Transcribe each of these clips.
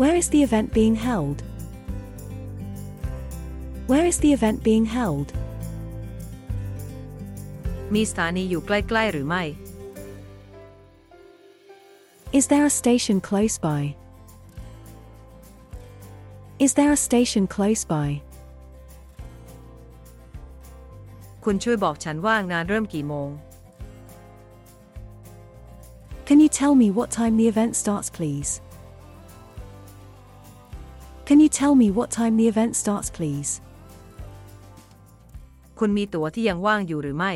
Where is the event being held? Where is the event being held? มีสถานีอยู่ใกล้ ๆ หรือไม่ Is there a station close by? Is there a station close by? คุณช่วยบอกฉันว่างานเริ่มกี่โมง Can you tell me what time the event starts, please? Can you tell me what time the event starts, please? คุณมีตั๋วที่ยังว่างอยู่หรือไม่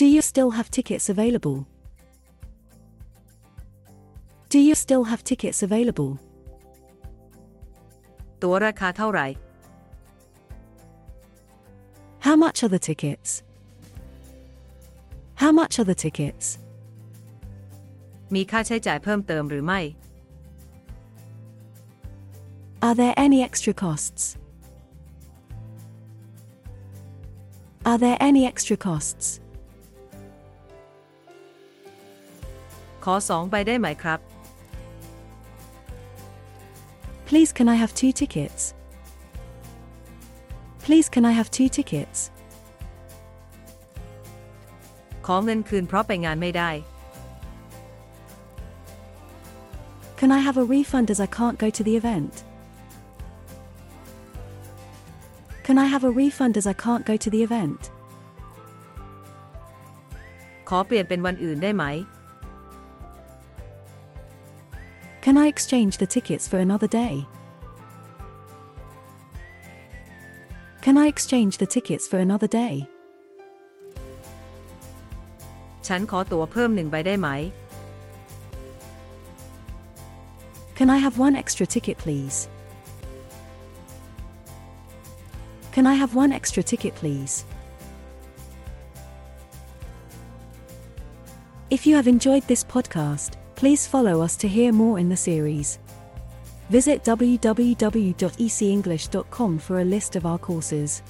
Do you still have tickets available? Do you still have tickets available? ตั๋วราคาเท่าไหร่ How much are the tickets? How much are the tickets? มีค่าใช้จ่ายเพิ่มเติมหรือไม่ Are there any extra costs? Are there any extra costs? ขอสองใบได้ไหมครับ Please, can I have two tickets? Please, can I have two tickets? ขอเงินคืนเพราะไปงานไม่ได้ Can I have a refund as I can't go to the event? Can I have a refund as I can't go to the event? ขอเปลี่ยนเป็นวันอื่นได้ไหม Can I exchange the tickets for another day? Can I exchange the tickets for another day? ฉันขอตั๋วเพิ่มหนึ่งใบได้ไหม Can I have one extra ticket, please? Can I have one extra ticket, please? If you have enjoyed this podcast, please follow us to hear more in the series. Visit www.ecenglish.com for a list of our courses.